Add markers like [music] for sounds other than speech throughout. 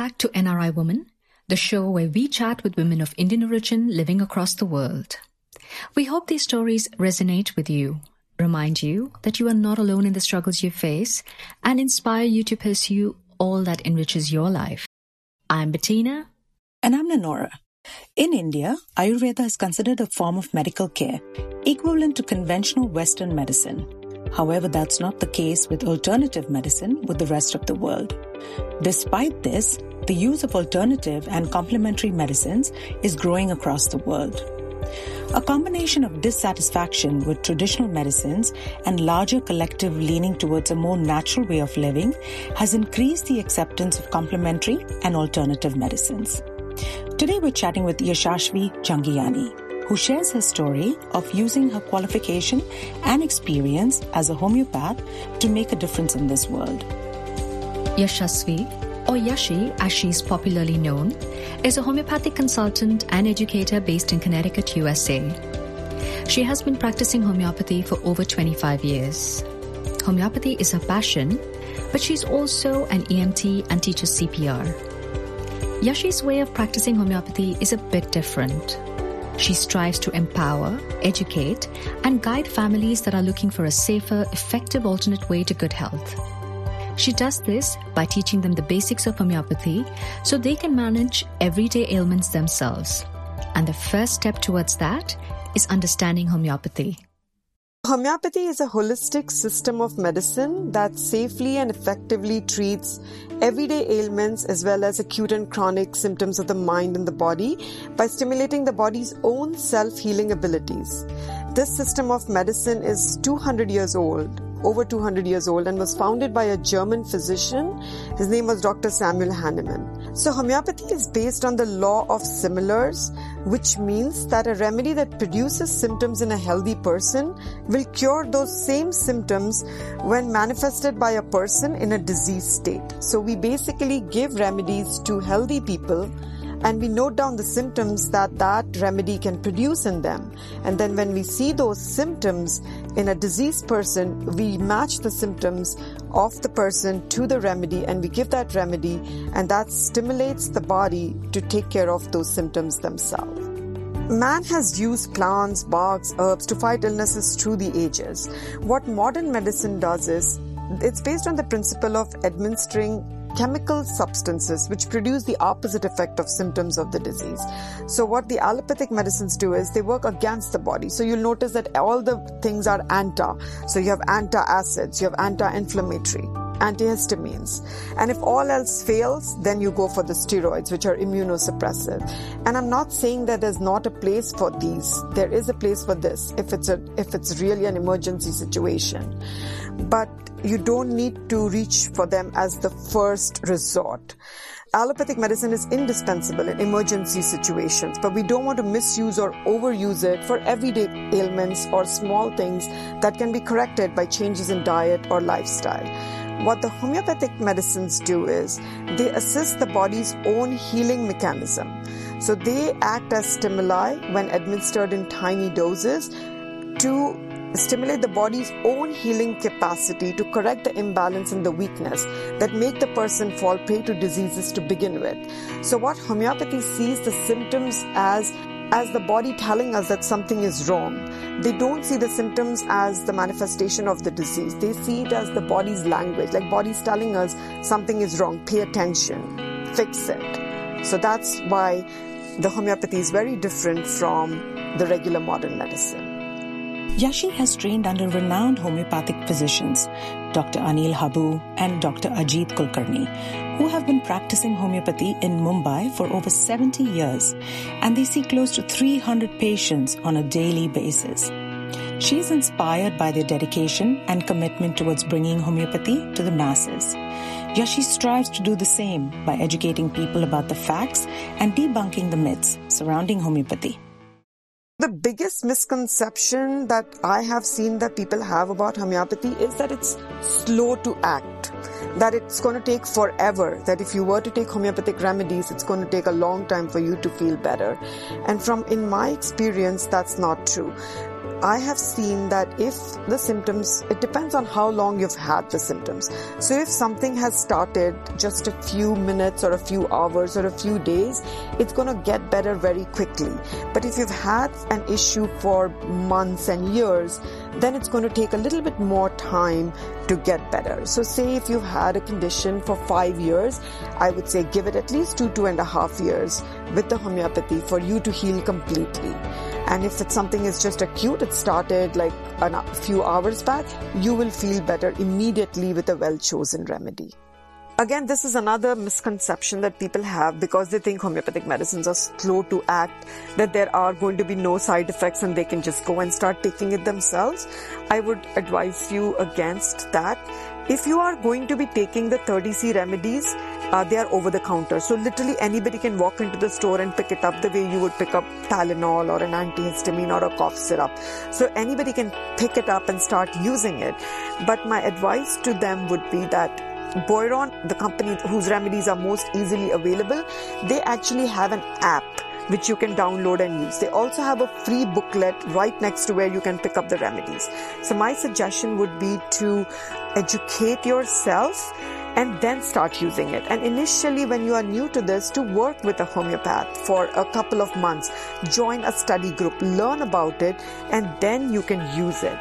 Back to NRI Woman, the show where we chat with women of Indian origin living across the world. We hope these stories resonate with you, remind you that you are not alone in the struggles you face, and inspire you to pursue all that enriches your life. I'm Bettina. And I'm Lenora. In India, Ayurveda is considered a form of medical care equivalent to conventional Western medicine. However, that's not the case with alternative medicine with the rest of the world. Despite this, the use of alternative and complementary medicines is growing across the world. A combination of dissatisfaction with traditional medicines and larger collective leaning towards a more natural way of living has increased the acceptance of complementary and alternative medicines. Today we're chatting with Yashashvi Jangiyani, who shares her story of using her qualification and experience as a homeopath to make a difference in this world. Yashasvi, or Yashi as she's popularly known, is a homeopathic consultant and educator based in Connecticut, USA. She has been practicing homeopathy for over 25 years. Homeopathy is her passion, but she's also an EMT and teaches CPR. Yashi's way of practicing homeopathy is a bit different. She strives to empower, educate, and guide families that are looking for a safer, effective alternate way to good health. She does this by teaching them the basics of homeopathy so they can manage everyday ailments themselves. And the first step towards that is understanding homeopathy. Homeopathy is a holistic system of medicine that safely and effectively treats everyday ailments as well as acute and chronic symptoms of the mind and the body by stimulating the body's own self healing abilities. This system of medicine is 200 years old over 200 years old and was founded by a German physician. His name was Dr. Samuel Hahnemann. So homeopathy is based on the law of similars, which means that a remedy that produces symptoms in a healthy person will cure those same symptoms when manifested by a person in a disease state. So we basically give remedies to healthy people and we note down the symptoms that that remedy can produce in them. And then when we see those symptoms in a diseased person, we match the symptoms of the person to the remedy and we give that remedy and that stimulates the body to take care of those symptoms themselves. Man has used plants, barks, herbs to fight illnesses through the ages. What modern medicine does is it's based on the principle of administering chemical substances which produce the opposite effect of symptoms of the disease. So what the allopathic medicines do is they work against the body. So you'll notice that all the things are anti. So you have antacids, you have anti-inflammatory antihistamines. And if all else fails, then you go for the steroids, which are immunosuppressive. And I'm not saying that there's not a place for these. There is a place for this if it's a, if it's really an emergency situation. But you don't need to reach for them as the first resort. Allopathic medicine is indispensable in emergency situations, but we don't want to misuse or overuse it for everyday ailments or small things that can be corrected by changes in diet or lifestyle. What the homeopathic medicines do is they assist the body's own healing mechanism. So they act as stimuli when administered in tiny doses to stimulate the body's own healing capacity to correct the imbalance and the weakness that make the person fall prey to diseases to begin with. So what homeopathy sees the symptoms as as the body telling us that something is wrong. They don't see the symptoms as the manifestation of the disease. They see it as the body's language, like body's telling us something is wrong. Pay attention. Fix it. So that's why the homeopathy is very different from the regular modern medicine. Yashi has trained under renowned homeopathic physicians, Dr. Anil Habu and Dr. Ajit Kulkarni, who have been practicing homeopathy in Mumbai for over 70 years, and they see close to 300 patients on a daily basis. She is inspired by their dedication and commitment towards bringing homeopathy to the masses. Yashi strives to do the same by educating people about the facts and debunking the myths surrounding homeopathy. The biggest misconception that I have seen that people have about homeopathy is that it's slow to act, that it's going to take forever, that if you were to take homeopathic remedies, it's going to take a long time for you to feel better. And from in my experience, that's not true. I have seen that if the symptoms, it depends on how long you've had the symptoms. So if something has started just a few minutes or a few hours or a few days, it's going to get better very quickly. But if you've had an issue for months and years, then it's going to take a little bit more time to get better. So say if you've had a condition for five years, I would say give it at least two, two and a half years with the homeopathy for you to heal completely. And if it's something is just acute, it started like a few hours back, you will feel better immediately with a well chosen remedy. Again, this is another misconception that people have because they think homeopathic medicines are slow to act, that there are going to be no side effects and they can just go and start taking it themselves. I would advise you against that. If you are going to be taking the 30C remedies, uh, they are over the counter. So literally anybody can walk into the store and pick it up the way you would pick up Tylenol or an antihistamine or a cough syrup. So anybody can pick it up and start using it. But my advice to them would be that Boiron, the company whose remedies are most easily available, they actually have an app which you can download and use. They also have a free booklet right next to where you can pick up the remedies. So my suggestion would be to educate yourself and then start using it. And initially, when you are new to this, to work with a homeopath for a couple of months, join a study group, learn about it, and then you can use it.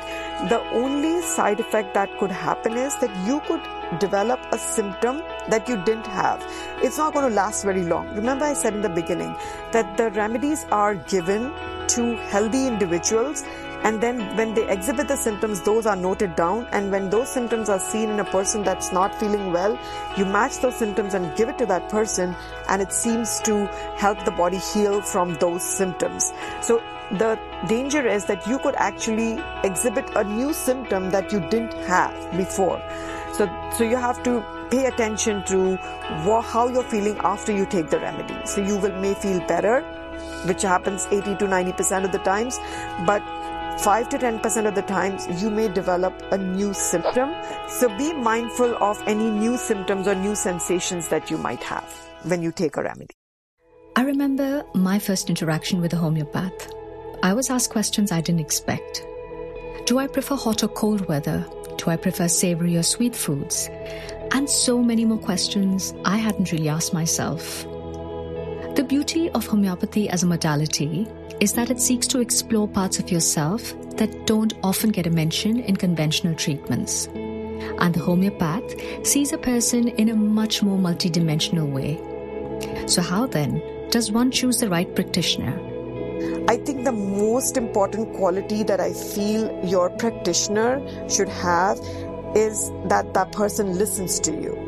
The only side effect that could happen is that you could develop a symptom that you didn't have. It's not going to last very long. Remember, I said in the beginning that the remedies are given to healthy individuals and then when they exhibit the symptoms those are noted down. And when those symptoms are seen in a person that's not feeling well you match those symptoms and give it to that person. And it seems to help the body heal from those symptoms. So the danger is that you could actually exhibit a new symptom that you didn't have before. So so you have to pay attention to how you're feeling after you take the remedy. So you will may feel better which happens 80 to 90% of the times. But 5 to 10% of the times you may develop a new symptom. So be mindful of any new symptoms or new sensations that you might have when you take a remedy. I remember my first interaction with a homeopath. I was asked questions I didn't expect. Do I prefer hot or cold weather? Do I prefer savory or sweet foods? And so many more questions I hadn't really asked myself. The beauty of homeopathy as a modality is that it seeks to explore parts of yourself that don't often get a mention in conventional treatments. And the homeopath sees a person in a much more multidimensional way. So, how then does one choose the right practitioner? I think the most important quality that I feel your practitioner should have is that that person listens to you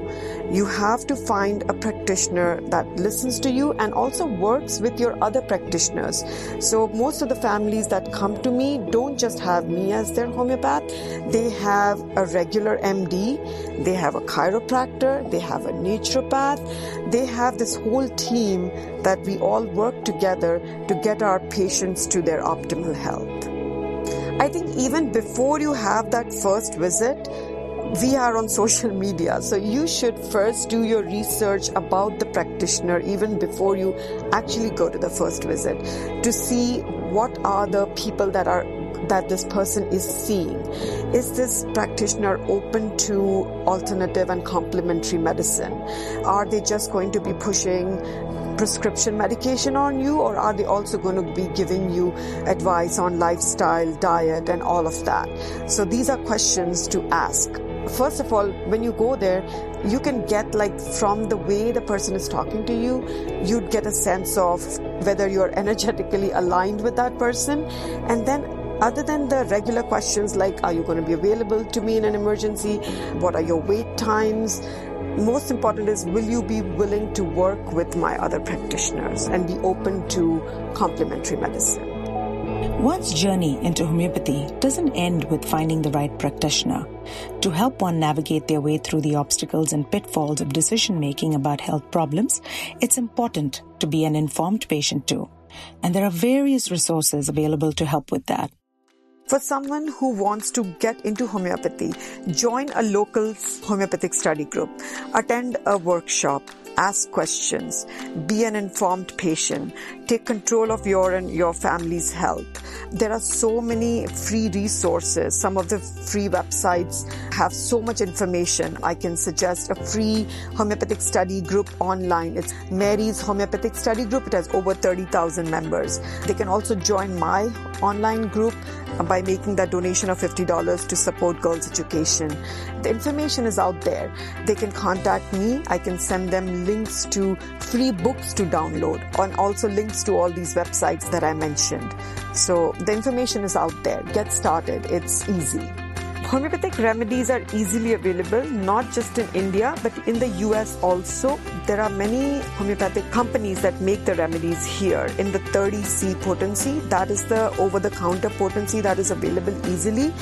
you have to find a practitioner that listens to you and also works with your other practitioners. So most of the families that come to me don't just have me as their homeopath. They have a regular MD, they have a chiropractor, they have a naturopath. They have this whole team that we all work together to get our patients to their optimal health. I think even before you have that first visit, we are on social media. So you should first do your research about the practitioner even before you actually go to the first visit to see what are the people that are that this person is seeing. Is this practitioner open to alternative and complementary medicine? Are they just going to be pushing prescription medication on you or are they also going to be giving you advice on lifestyle, diet and all of that? So these are questions to ask first of all, when you go there, you can get like from the way the person is talking to you, you'd get a sense of whether you're [laughs] energetically aligned with that person. And then other than the regular questions like, are you going to be available to me in an emergency? What are your wait times? Most important is, will you be willing to work with my other practitioners and be open to complementary medicine? One's journey into homeopathy doesn't end with finding the right practitioner. To help one navigate their way through the obstacles and pitfalls of decision making about health problems, it's important to be an informed patient too. And there are various resources available to help with that. For someone who wants to get into homeopathy, join a local homeopathic study group, attend a workshop, ask questions, be an informed patient, take control of your and your family's health. There are so many free resources. Some of the free websites have so much information. I can suggest a free homeopathic study group online. It's Mary's Homeopathic Study Group. It has over 30,000 members. They can also join my online group by making that donation of $50 to support girls' education. The information is out there. They can contact me. I can send them links to free books to download and also links to all these websites that I mentioned. So the information is out there. Get started. It's easy. Homeopathic remedies are easily available, not just in India, but in the US also. There are many homeopathic companies that make the remedies here in the 30C potency. That is the over the counter potency that is available easily.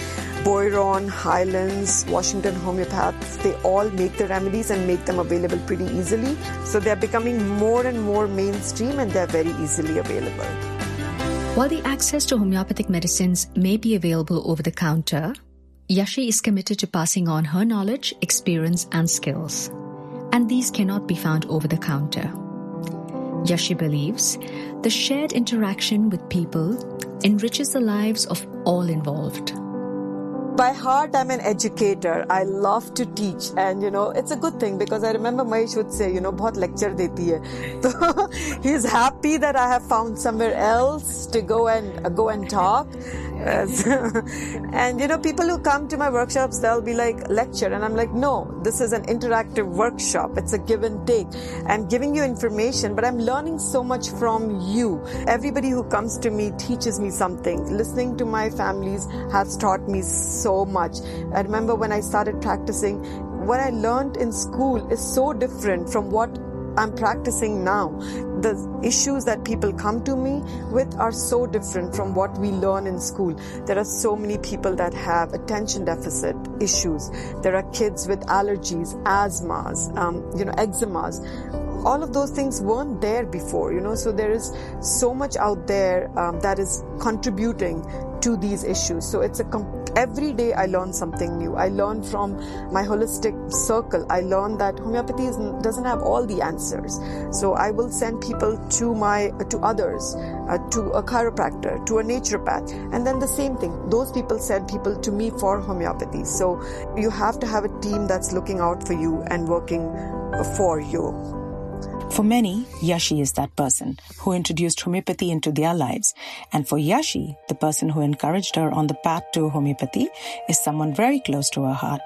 Boiron, Hyland's, Washington Homeopaths, they all make the remedies and make them available pretty easily. So they're becoming more and more mainstream and they're very easily available. While the access to homeopathic medicines may be available over the counter, Yashi is committed to passing on her knowledge, experience, and skills. And these cannot be found over the counter. Yashi believes the shared interaction with people enriches the lives of all involved. By heart, I'm an educator. I love to teach, and you know, it's a good thing because I remember Mahesh would say, you know, बहुत lecture देती है. [laughs] So he's happy that I have found somewhere else to go and go and talk. [laughs] and you know, people who come to my workshops, they'll be like, lecture. And I'm like, no, this is an interactive workshop. It's a give and take. I'm giving you information, but I'm learning so much from you. Everybody who comes to me teaches me something. Listening to my families has taught me so much. I remember when I started practicing, what I learned in school is so different from what I'm practicing now. The issues that people come to me with are so different from what we learn in school. There are so many people that have attention deficit issues. There are kids with allergies, asthmas, um, you know, eczemas all of those things weren't there before, you know. So there is so much out there um, that is contributing to these issues. So it's a every day I learn something new. I learn from my holistic circle. I learn that homeopathy is, doesn't have all the answers. So I will send people to my to others, uh, to a chiropractor, to a naturopath, and then the same thing. Those people send people to me for homeopathy. So you have to have a team that's looking out for you and working for you. For many, Yashi is that person who introduced homeopathy into their lives. And for Yashi, the person who encouraged her on the path to homeopathy is someone very close to her heart.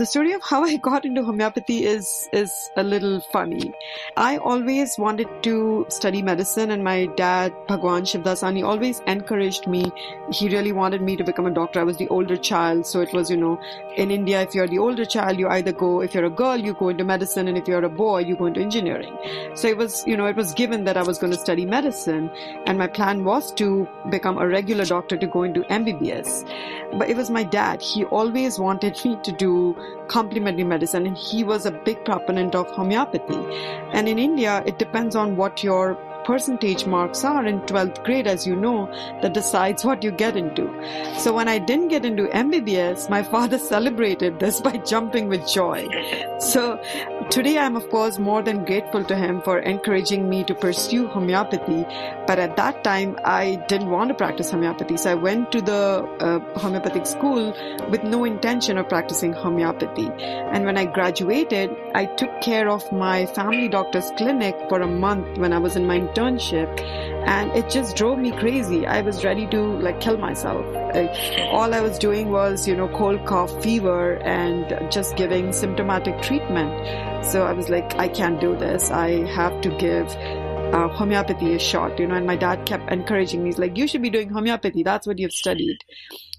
The story of how I got into homeopathy is is a little funny. I always wanted to study medicine and my dad, Bhagwan Shivdasani, always encouraged me. He really wanted me to become a doctor. I was the older child, so it was, you know, in India, if you're the older child, you either go, if you're a girl, you go into medicine, and if you're a boy, you go into engineering. So it was, you know, it was given that I was going to study medicine, and my plan was to become a regular doctor to go into MBBS. But it was my dad. He always wanted me to do complementary medicine and he was a big proponent of homeopathy. And in India, it depends on what your percentage marks are in 12th grade, as you know, that decides what you get into. So when I didn't get into MBBS, my [laughs] father celebrated this by jumping with joy. So today I'm of course more than grateful to him for encouraging me to pursue homeopathy. But at that time, I didn't want to practice homeopathy. So I went to the uh, homeopathic school with no intention of practicing homeopathy. And when I graduated, I took care of my family doctor's clinic for a month when I was in my internship and it just drove me crazy. I was ready to like kill myself. All I was doing was, you know, cold cough, fever and just giving symptomatic treatment. So I was like, I can't do this. I have to give uh, homeopathy a shot, you know, and my dad kept encouraging me. He's like, you should be doing homeopathy. That's what you've studied.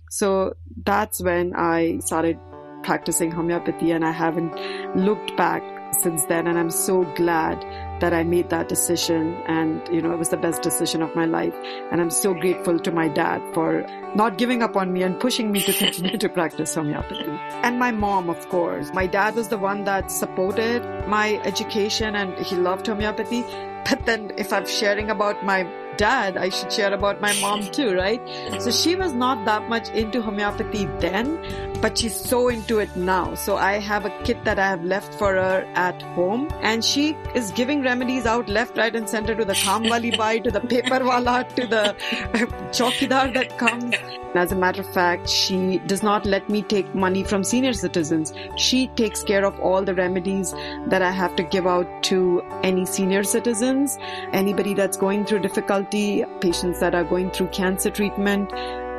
So that's when I started practicing homeopathy and I haven't looked back since then. And I'm so glad that I made that decision. And, you know, it was the best decision of my life. And I'm so grateful to my dad for not giving up on me and pushing me to continue to practice homeopathy. And my mom, of course. My dad was the one that supported my education and he loved homeopathy. But then if I'm sharing about my dad, I should share about my mom too, right? So mm-hmm. she was not that much into homeopathy then, but she's so into it now. So I have a kit that I have left for her at home and she is giving remedies out left, right and center to the Kamwali [laughs] Bai, to the paper wala, to the [laughs] chokidar that comes. As a matter of fact, she does not let me take money from senior citizens. She takes care of all the remedies that I have to give out to any senior citizens, anybody that's going through difficulty, patients that are going through cancer treatment.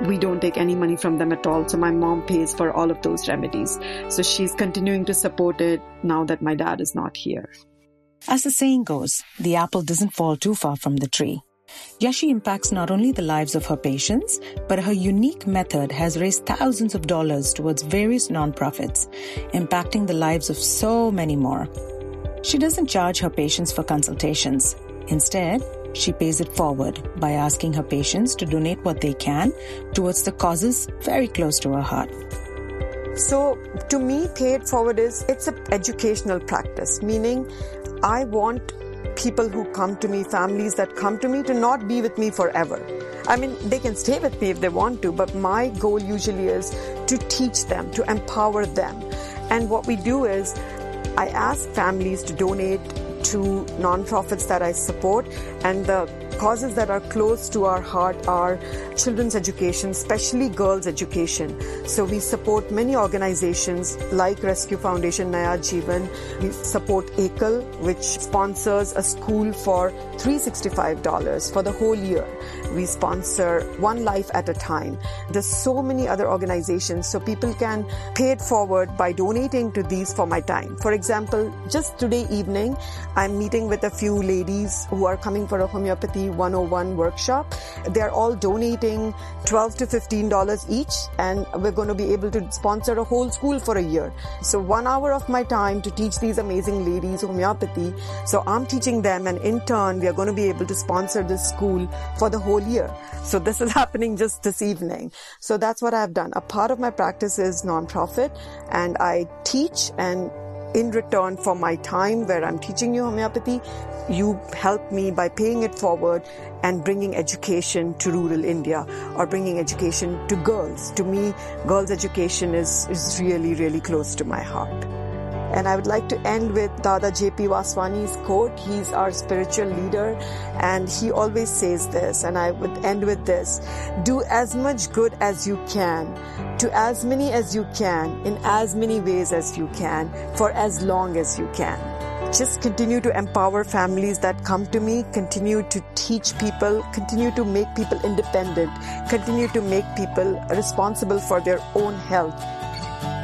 We don't take any money from them at all. So my mom pays for all of those remedies. So she's continuing to support it now that my dad is not here. As the saying goes, the apple doesn't fall too far from the tree. Yashi impacts not only the lives of her patients, but her unique method has raised thousands of dollars towards various nonprofits, impacting the lives of so many more. She doesn't charge her patients for consultations. Instead, she pays it forward by asking her patients to donate what they can towards the causes very close to her heart. So to me, pay it forward is it's an educational practice, meaning I want people who come to me, families that come to me to not be with me forever. I mean, they can stay with me if they want to, but my goal usually is to teach them, to empower them. And what we do is I ask families to donate to nonprofits that I support and the causes that are close to our heart are children's education, especially girls' education. So we support many organizations like Rescue Foundation Naya Jeevan. We support Ekal, which sponsors a school for $365 for the whole year. We sponsor One Life at a Time. There's so many other organizations, so people can pay it forward by donating to these for my time. For example, just today evening, I'm meeting with a few ladies who are coming for a homeopathy 101 workshop. They're all donating 12 to 15 dollars each and we're going to be able to sponsor a whole school for a year. So one hour of my time to teach these amazing ladies homeopathy. So I'm teaching them and in turn we are going to be able to sponsor this school for the whole year. So this is [laughs] happening just this evening. So that's what I've done. A part of my practice is nonprofit and I teach and in return for my time where I'm teaching you homeopathy, you help me by paying it forward and bringing education to rural India or bringing education to girls. To me, girls' education is, is really, really close to my heart. And I would like to end with Dada J.P. Vaswani's quote. He's our spiritual leader and he always says this and I would end with this. Do as much good as you can to as many as you can in as many ways as you can for as long as you can. Just continue to empower families that come to me, continue to teach people, continue to make people independent, continue to make people responsible for their own health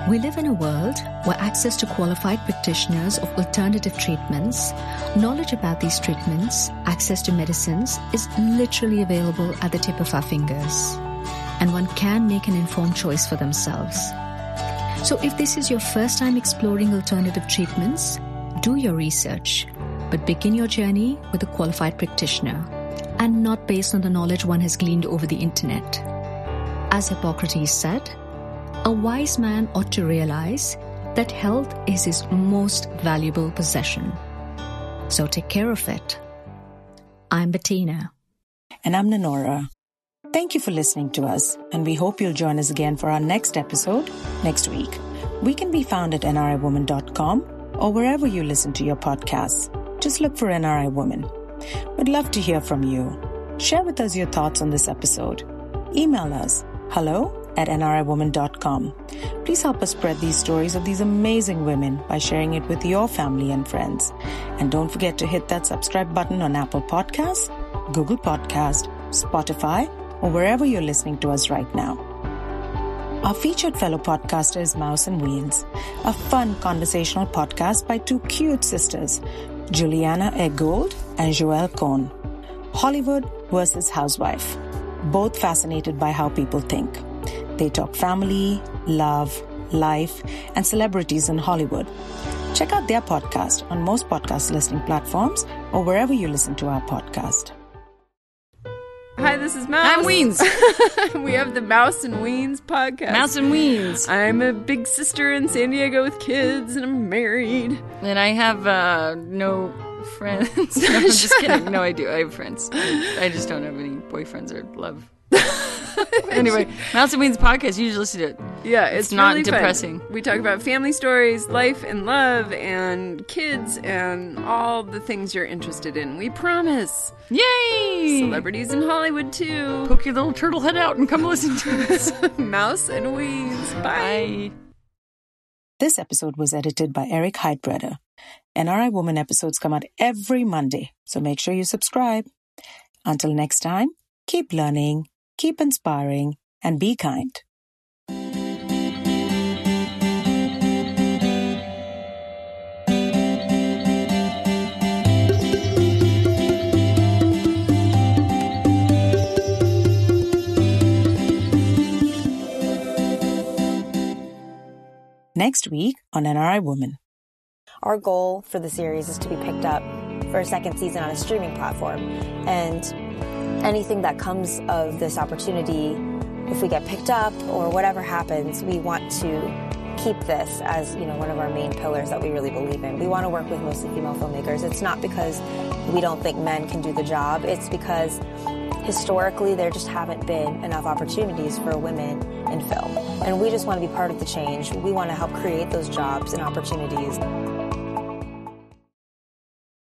we live in a world where access to qualified practitioners of alternative treatments, knowledge about these treatments, access to medicines is literally available at the tip of our fingers. And one can make an informed choice for themselves. So if this is your first time exploring alternative treatments, do your research, but begin your journey with a qualified practitioner and not based on the knowledge one has gleaned over the internet. As Hippocrates said, a wise man ought to realize that health is his most valuable possession. So take care of it. I'm Bettina. And I'm Lenora. Thank you for listening to us, and we hope you'll join us again for our next episode next week. We can be found at nriwoman.com or wherever you listen to your podcasts. Just look for NRI Woman. We'd love to hear from you. Share with us your thoughts on this episode. Email us hello at nriwoman.com. Please help us spread these stories of these amazing women by sharing it with your family and friends. And don't forget to hit that subscribe button on Apple Podcasts, Google Podcast, Spotify, or wherever you're listening to us right now. Our featured fellow podcaster is Mouse and Weens, a fun conversational podcast by two cute sisters, Juliana Eggold and Joelle Cohn. Hollywood versus Housewife. Both fascinated by how people think. They talk family, love, life, and celebrities in Hollywood. Check out their podcast on most podcast listening platforms or wherever you listen to our podcast. Hi, this is Mouse. I'm Weens. [laughs] we have the Mouse and Weens podcast. Mouse and Weens. I'm a big sister in San Diego with kids, and I'm married. And I have uh, no friends. [laughs] no, I'm just kidding. No, I do. I have friends. I just don't have any boyfriends or love. [laughs] [laughs] anyway, Mouse and Weens podcast. You should listen to it. Yeah, it's, It's not really fun. depressing. We talk about family stories, life and love, and kids, and all the things you're interested in. We promise. Yay! Celebrities in Hollywood too. Poke your little turtle head out and come listen to us. [laughs] Mouse and Weens. Bye. Bye. This episode was edited by Eric Heidbreder. NRI Woman episodes come out every Monday, so make sure you subscribe. Until next time, keep learning, keep inspiring, and be kind. Next week on NRI Woman. Our goal for the series is to be picked up for a second season on a streaming platform. And anything that comes of this opportunity, if we get picked up or whatever happens, we want to keep this as, you know, one of our main pillars that we really believe in. We want to work with mostly female filmmakers. It's not because we don't think men can do the job. It's because historically there just haven't been enough opportunities for women in film. And we just want to be part of the change. We want to help create those jobs and opportunities